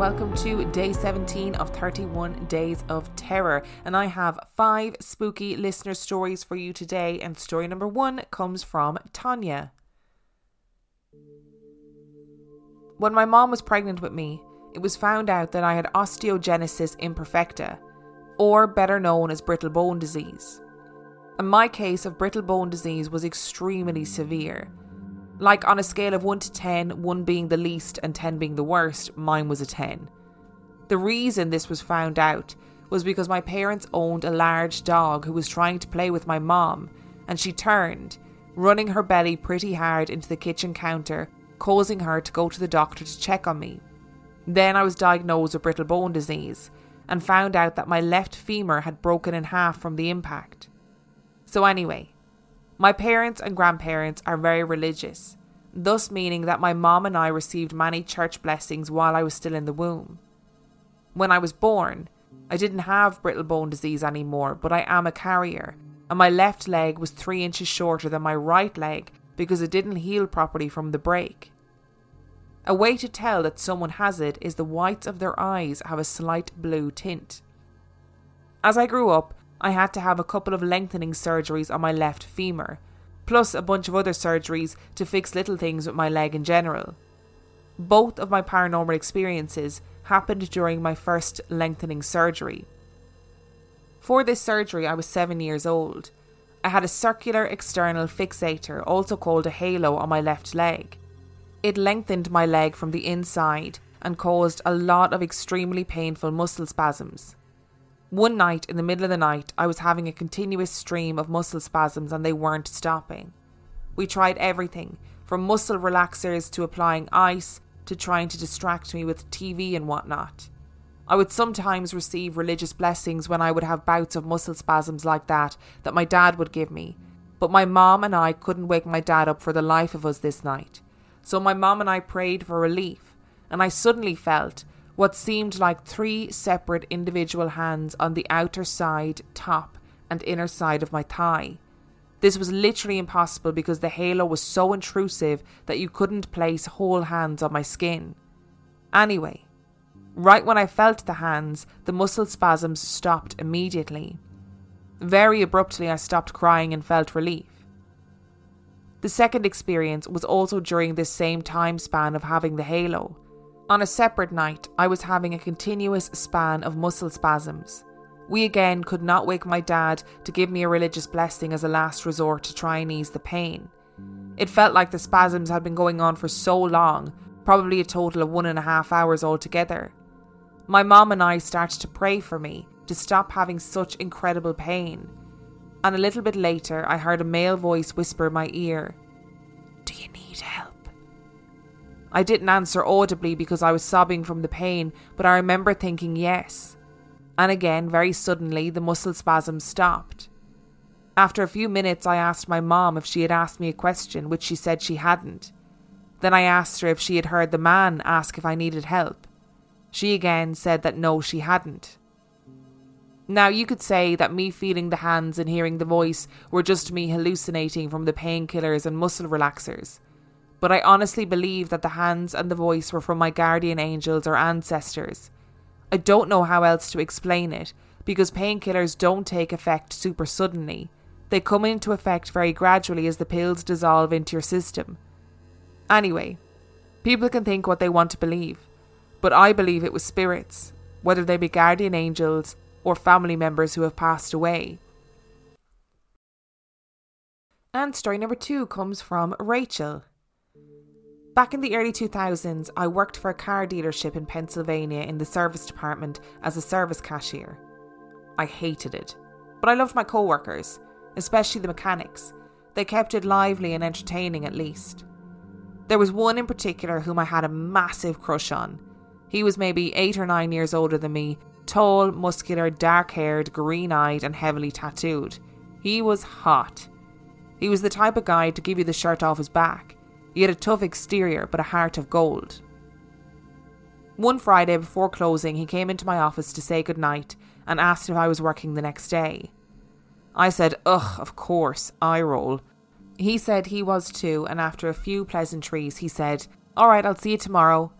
Welcome to day 17 of 31 Days of Terror. And I have five spooky listener stories for you today. And story number one comes from Tonia. When my mom was pregnant with me, it was found out that I had osteogenesis imperfecta, or better known as brittle bone disease. And my case of brittle bone disease was extremely severe. Like on a scale of 1 to 10, 1 being the least and 10 being the worst, mine was a 10. The reason this was found out was because my parents owned a large dog who was trying to play with my mom, and she turned, running her belly pretty hard into the kitchen counter, causing her to go to the doctor to check on me. Then I was diagnosed with brittle bone disease and found out that my left femur had broken in half from the impact. So, anyway, my parents and grandparents are very religious, thus meaning that my mom and I received many church blessings while I was still in the womb. When I was born, I didn't have brittle bone disease anymore, but I am a carrier, and my left leg was three inches shorter than my right leg because it didn't heal properly from the break. A way to tell that someone has it is the whites of their eyes have a slight blue tint. As I grew up, I had to have a couple of lengthening surgeries on my left femur, plus a bunch of other surgeries to fix little things with my leg in general. Both of my paranormal experiences happened during my first lengthening surgery. For this surgery, I was seven years old. I had a circular external fixator, also called a halo, on my left leg. It lengthened my leg from the inside and caused a lot of extremely painful muscle spasms. One night, in the middle of the night, I was having a continuous stream of muscle spasms and they weren't stopping. We tried everything, from muscle relaxers to applying ice to trying to distract me with TV and whatnot. I would sometimes receive religious blessings when I would have bouts of muscle spasms like that that my dad would give me, but my mom and I couldn't wake my dad up for the life of us this night. So my mom and I prayed for relief, and I suddenly felt what seemed like three separate individual hands on the outer side, top, and inner side of my thigh. This was literally impossible because the halo was so intrusive that you couldn't place whole hands on my skin. Anyway, right when I felt the hands, the muscle spasms stopped immediately. Very abruptly, I stopped crying and felt relief. The second experience was also during this same time span of having the halo. On a separate night, I was having a continuous span of muscle spasms. We again could not wake my dad to give me a religious blessing as a last resort to try and ease the pain. It felt like the spasms had been going on for so long, probably a total of one and a half hours altogether. My mom and I started to pray for me to stop having such incredible pain. And a little bit later, I heard a male voice whisper in my ear, Do you need help? I didn't answer audibly because I was sobbing from the pain, but I remember thinking yes. And again, very suddenly, the muscle spasms stopped. After a few minutes, I asked my mom if she had asked me a question, which she said she hadn't. Then I asked her if she had heard the man ask if I needed help. She again said that no, she hadn't. Now, you could say that me feeling the hands and hearing the voice were just me hallucinating from the painkillers and muscle relaxers but I honestly believe that the hands and the voice were from my guardian angels or ancestors. I don't know how else to explain it, because painkillers don't take effect super suddenly. They come into effect very gradually as the pills dissolve into your system. Anyway, people can think what they want to believe, but I believe it was spirits. whether they be guardian angels or family members who have passed away. And story number two comes from Rachel. Back in the early 2000s, I worked for a car dealership in Pennsylvania in the service department as a service cashier. I hated it, but I loved my co workers, especially the mechanics. They kept it lively and entertaining at least. There was one in particular whom I had a massive crush on. He was maybe eight or nine years older than me, tall, muscular, dark haired, green eyed, and heavily tattooed. He was hot. He was the type of guy to give you the shirt off his back. He had a tough exterior, but a heart of gold. One Friday before closing, he came into my office to say goodnight and asked if I was working the next day. I said, Ugh, of course, I roll. He said he was too, and after a few pleasantries, he said, All right, I'll see you tomorrow.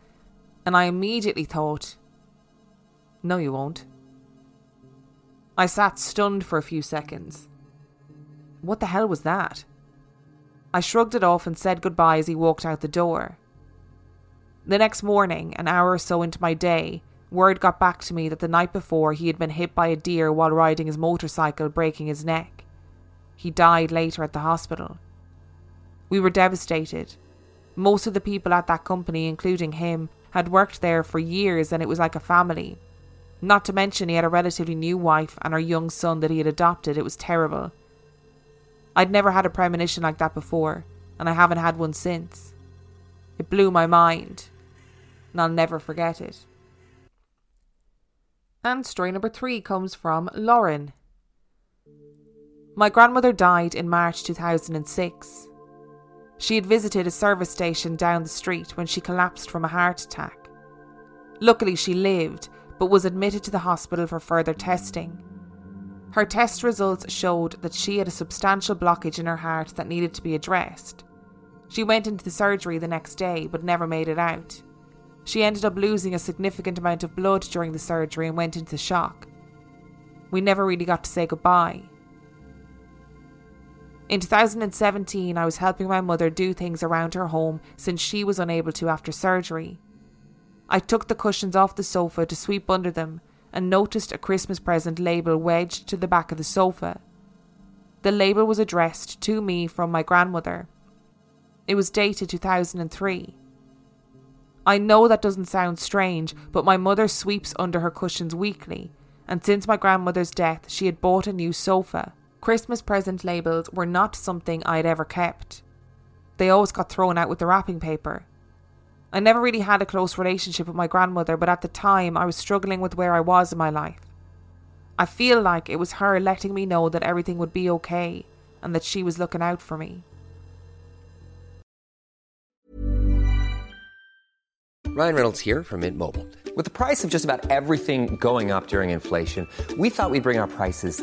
And I immediately thought, No, you won't. I sat stunned for a few seconds. What the hell was that? I shrugged it off and said goodbye as he walked out the door. The next morning, an hour or so into my day, word got back to me that the night before he had been hit by a deer while riding his motorcycle, breaking his neck. He died later at the hospital. We were devastated. Most of the people at that company, including him, had worked there for years and it was like a family. Not to mention, he had a relatively new wife and our young son that he had adopted. It was terrible. I'd never had a premonition like that before, and I haven't had one since. It blew my mind, and I'll never forget it. And story number three comes from Lauren. My grandmother died in March 2006. She had visited a service station down the street when she collapsed from a heart attack. Luckily, she lived, but was admitted to the hospital for further testing. Her test results showed that she had a substantial blockage in her heart that needed to be addressed. She went into the surgery the next day but never made it out. She ended up losing a significant amount of blood during the surgery and went into shock. We never really got to say goodbye. In 2017, I was helping my mother do things around her home since she was unable to after surgery. I took the cushions off the sofa to sweep under them and noticed a Christmas present label wedged to the back of the sofa. The label was addressed to me from my grandmother. It was dated 2003. I know that doesn't sound strange, but my mother sweeps under her cushions weekly, and since my grandmother's death, she had bought a new sofa. Christmas present labels were not something I had ever kept. They always got thrown out with the wrapping paper. I never really had a close relationship with my grandmother, but at the time I was struggling with where I was in my life. I feel like it was her letting me know that everything would be okay and that she was looking out for me. Ryan Reynolds here from Mint Mobile. With the price of just about everything going up during inflation, we thought we'd bring our prices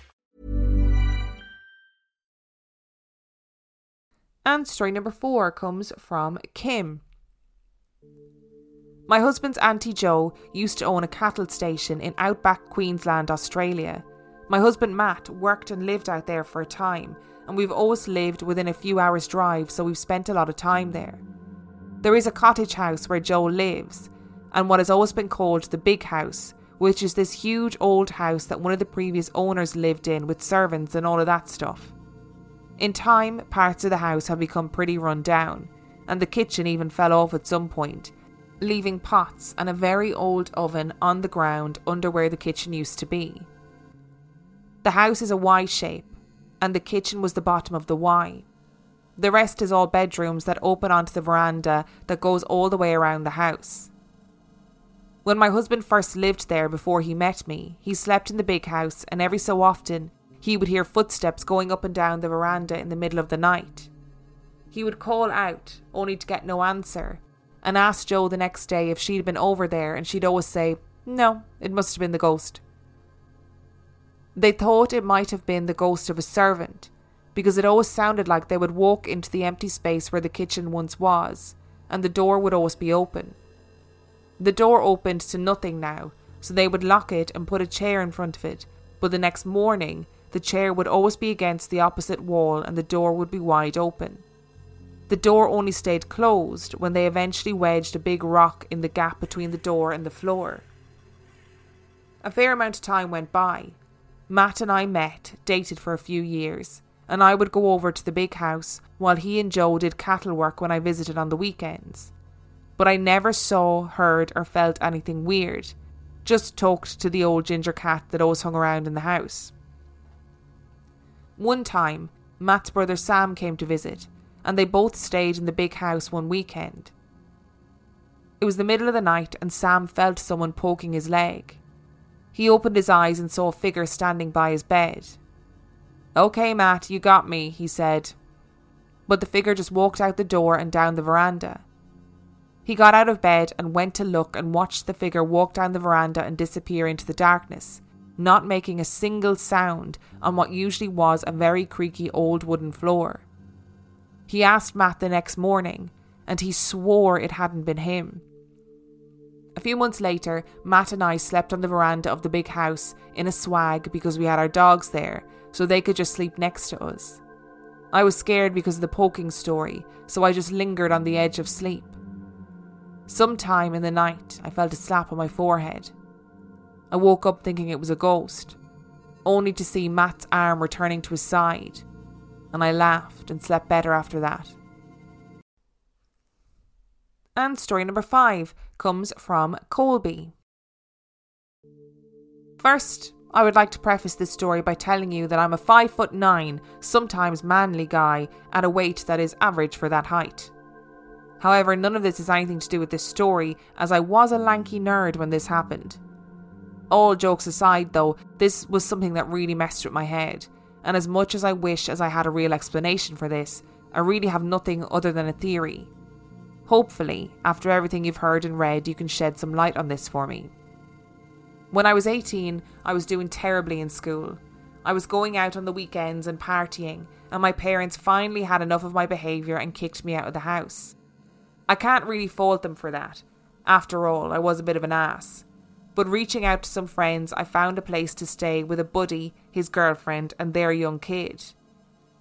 And story number four comes from Kim. My husband's Auntie Jo used to own a cattle station in outback Queensland, Australia. My husband Matt worked and lived out there for a time, and we've always lived within a few hours' drive, so we've spent a lot of time there. There is a cottage house where Jo lives, and what has always been called the Big House, which is this huge old house that one of the previous owners lived in with servants and all of that stuff. In time, parts of the house have become pretty run down, and the kitchen even fell off at some point, leaving pots and a very old oven on the ground under where the kitchen used to be. The house is a Y shape, and the kitchen was the bottom of the Y. The rest is all bedrooms that open onto the veranda that goes all the way around the house. When my husband first lived there before he met me, he slept in the big house, and every so often he would hear footsteps going up and down the veranda in the middle of the night. He would call out, only to get no answer, and ask Jo the next day if she'd been over there, and she'd always say, No, it must have been the ghost. They thought it might have been the ghost of a servant, because it always sounded like they would walk into the empty space where the kitchen once was, and the door would always be open. The door opened to nothing now, so they would lock it and put a chair in front of it, but the next morning the chair would always be against the opposite wall and the door would be wide open. The door only stayed closed when they eventually wedged a big rock in the gap between the door and the floor. A fair amount of time went by. Matt and I met, dated for a few years, and I would go over to the big house while he and Jo did cattle work when I visited on the weekends but I never saw, heard, or felt anything weird. Just talked to the old ginger cat that always hung around in the house. One time, Matt's brother Sam came to visit, and they both stayed in the big house one weekend. It was the middle of the night, and Sam felt someone poking his leg. He opened his eyes and saw a figure standing by his bed. Okay, Matt, you got me, he said. But the figure just walked out the door and down the veranda. He got out of bed and went to look and watched the figure walk down the veranda and disappear into the darkness, not making a single sound on what usually was a very creaky old wooden floor. He asked Matt the next morning, and he swore it hadn't been him. A few months later, Matt and I slept on the veranda of the big house in a swag because we had our dogs there, so they could just sleep next to us. I was scared because of the poking story, so I just lingered on the edge of sleep. Sometime in the night, I felt a slap on my forehead. I woke up thinking it was a ghost, only to see Matt's arm returning to his side, and I laughed and slept better after that. And story number five comes from Colby. First, I would like to preface this story by telling you that I'm a 5 foot 9, sometimes manly guy at a weight that is average for that height. However, none of this has anything to do with this story, as I was a lanky nerd when this happened. All jokes aside, though, this was something that really messed with my head, and as much as I wish as I had a real explanation for this, I really have nothing other than a theory. Hopefully, after everything you've heard and read, you can shed some light on this for me. When I was 18, I was doing terribly in school. I was going out on the weekends and partying, and my parents finally had enough of my behaviour and kicked me out of the house. I can't really fault them for that. After all, I was a bit of an ass. But reaching out to some friends, I found a place to stay with a buddy, his girlfriend, and their young kid.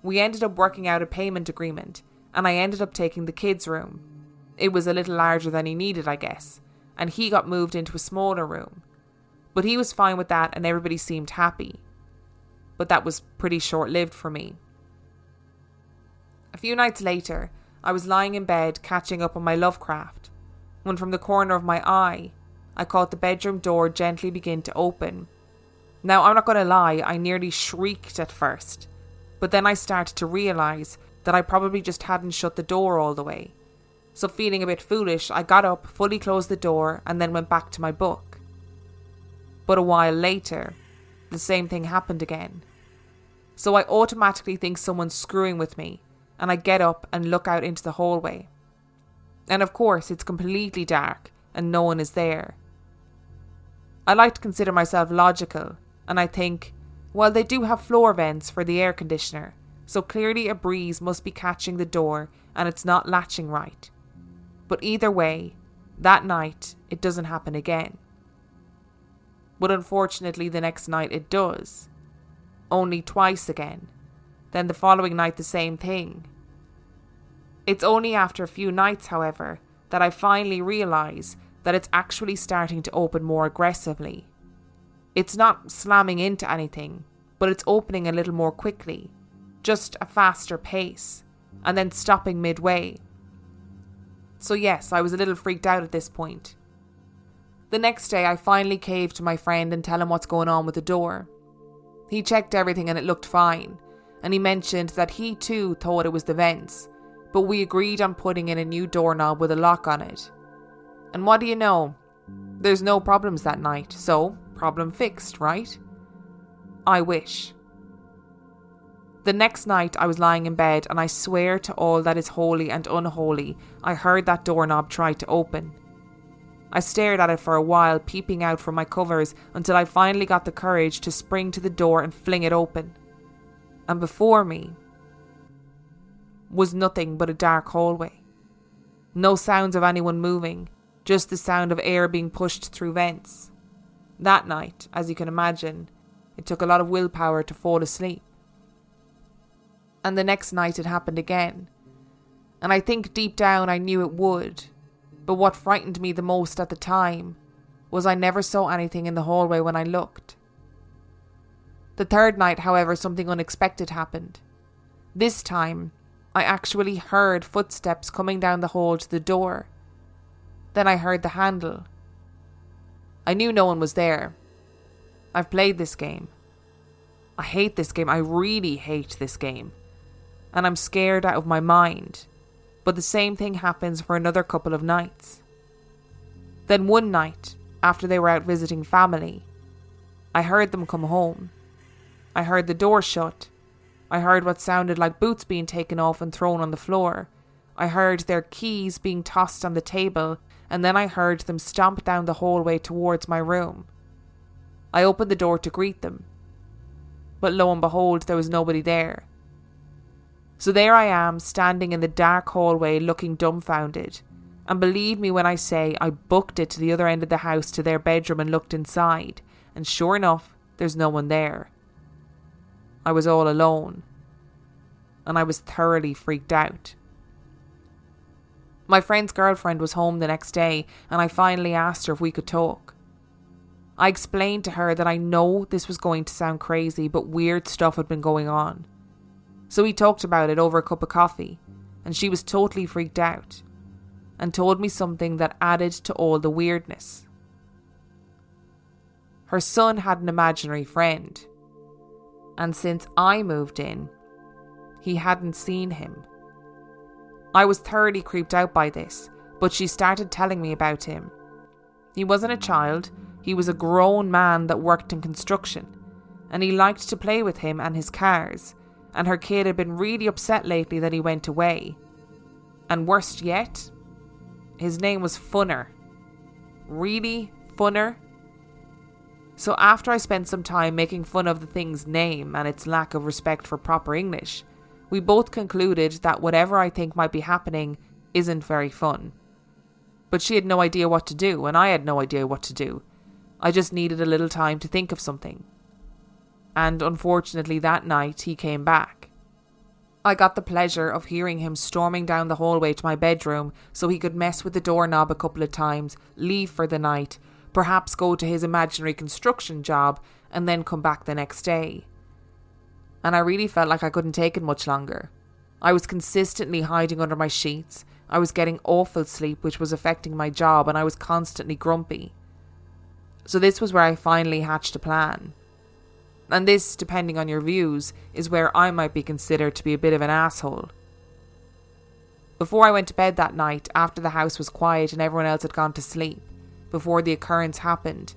We ended up working out a payment agreement, and I ended up taking the kid's room. It was a little larger than he needed, I guess, and he got moved into a smaller room. But he was fine with that, and everybody seemed happy. But that was pretty short lived for me. A few nights later, I was lying in bed catching up on my Lovecraft when from the corner of my eye I caught the bedroom door gently begin to open. Now, I'm not going to lie, I nearly shrieked at first, but then I started to realise that I probably just hadn't shut the door all the way. So, feeling a bit foolish, I got up, fully closed the door, and then went back to my book. But a while later, the same thing happened again. So I automatically think someone's screwing with me and I get up and look out into the hallway. And of course, it's completely dark and no one is there. I like to consider myself logical, and I think, well, they do have floor vents for the air conditioner, so clearly a breeze must be catching the door and it's not latching right. But either way, that night it doesn't happen again. But unfortunately, the next night it does. Only twice again. Then the following night, the same thing. It's only after a few nights, however, that I finally realise that it's actually starting to open more aggressively. It's not slamming into anything, but it's opening a little more quickly, just a faster pace, and then stopping midway. So, yes, I was a little freaked out at this point. The next day, I finally caved to my friend and tell him what's going on with the door. He checked everything and it looked fine, and he mentioned that he too thought it was the vents, but we agreed on putting in a new doorknob with a lock on it. And what do you know? There's no problems that night, so problem fixed, right? I wish. The next night I was lying in bed, and I swear to all that is holy and unholy, I heard that doorknob try to open. I stared at it for a while, peeping out from my covers, until I finally got the courage to spring to the door and fling it open. And before me was nothing but a dark hallway. No sounds of anyone moving, just the sound of air being pushed through vents. That night, as you can imagine, it took a lot of willpower to fall asleep. And the next night it happened again. And I think deep down I knew it would. But what frightened me the most at the time was I never saw anything in the hallway when I looked. The third night, however, something unexpected happened. This time, I actually heard footsteps coming down the hall to the door. Then I heard the handle. I knew no one was there. I've played this game. I hate this game. I really hate this game and I'm scared out of my mind. But the same thing happens for another couple of nights. Then one night, after they were out visiting family, I heard them come home. I heard the door shut. I heard what sounded like boots being taken off and thrown on the floor. I heard their keys being tossed on the table, and then I heard them stomp down the hallway towards my room. I opened the door to greet them. But lo and behold, there was nobody there. So there I am, standing in the dark hallway looking dumbfounded. And believe me when I say I booked it to the other end of the house to their bedroom and looked inside, and sure enough, there's no one there. I was all alone. And I was thoroughly freaked out. My friend's girlfriend was home the next day, and I finally asked her if we could talk. I explained to her that I know this was going to sound crazy, but weird stuff had been going on. So we talked about it over a cup of coffee, and she was totally freaked out and told me something that added to all the weirdness. Her son had an imaginary friend, and since I moved in, he hadn't seen him. I was thoroughly creeped out by this, but she started telling me about him. He wasn't a child, he was a grown man that worked in construction, and he liked to play with him and his cars, and her kid had been really upset lately that he went away. And worst yet, his name was Funner. Really? Funner? So after I spent some time making fun of the thing's name and its lack of respect for proper English, we both concluded that whatever I think might be happening isn't very fun. But she had no idea what to do, and I had no idea what to do. I just needed a little time to think of something and unfortunately that night he came back. I got the pleasure of hearing him storming down the hallway to my bedroom so he could mess with the doorknob a couple of times, leave for the night, perhaps go to his imaginary construction job, and then come back the next day. And I really felt like I couldn't take it much longer. I was consistently hiding under my sheets. I was getting awful sleep, which was affecting my job, and I was constantly grumpy. So, this was where I finally hatched a plan. And this, depending on your views, is where I might be considered to be a bit of an asshole. Before I went to bed that night, after the house was quiet and everyone else had gone to sleep, before the occurrence happened,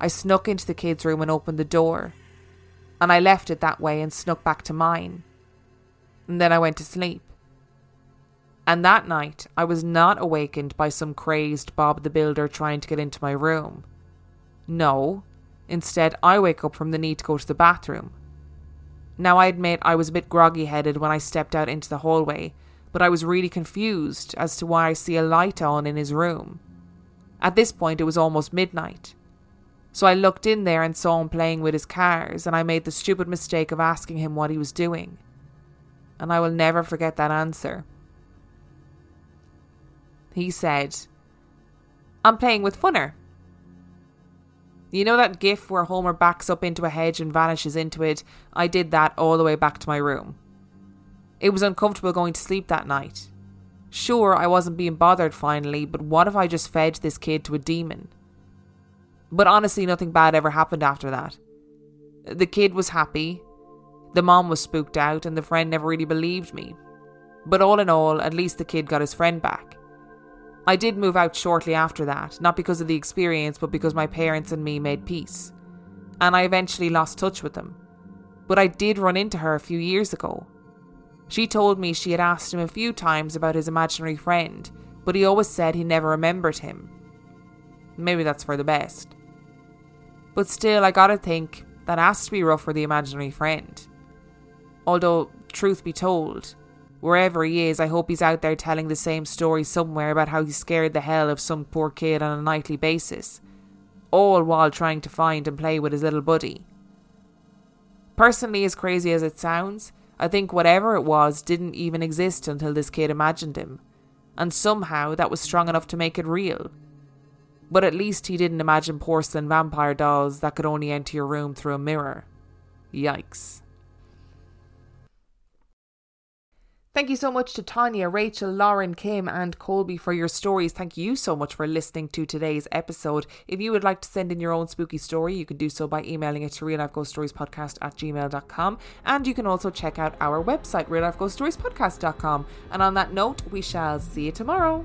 I snuck into the kids' room and opened the door. And I left it that way and snuck back to mine. And then I went to sleep. And that night, I was not awakened by some crazed Bob the Builder trying to get into my room. No, Instead, I wake up from the need to go to the bathroom. Now, I admit I was a bit groggy headed when I stepped out into the hallway, but I was really confused as to why I see a light on in his room. At this point, it was almost midnight. So I looked in there and saw him playing with his cars, and I made the stupid mistake of asking him what he was doing. And I will never forget that answer. He said, I'm playing with Funner. You know that gif where Homer backs up into a hedge and vanishes into it? I did that all the way back to my room. It was uncomfortable going to sleep that night. Sure, I wasn't being bothered finally, but what if I just fed this kid to a demon? But honestly, nothing bad ever happened after that. The kid was happy. The mom was spooked out, and the friend never really believed me. But all in all, at least the kid got his friend back. I did move out shortly after that, not because of the experience, but because my parents and me made peace. And I eventually lost touch with them. But I did run into her a few years ago. She told me she had asked him a few times about his imaginary friend, but he always said he never remembered him. Maybe that's for the best. But still, I gotta think that has to be rough for the imaginary friend. Although, truth be told, wherever he is, I hope he's out there telling the same story somewhere about how he scared the hell of some poor kid on a nightly basis, all while trying to find and play with his little buddy. Personally, as crazy as it sounds, I think whatever it was didn't even exist until this kid imagined him, and somehow that was strong enough to make it real. But at least he didn't imagine porcelain vampire dolls that could only enter your room through a mirror. Yikes. Thank you so much to Tonia, Rachel, Lauren, Kim, and Colby for your stories. Thank you so much for listening to today's episode. If you would like to send in your own spooky story, you can do so by emailing it to real life ghost stories podcast at gmail.com. And you can also check out our website, real life ghost stories podcast.com. And on that note, we shall see you tomorrow.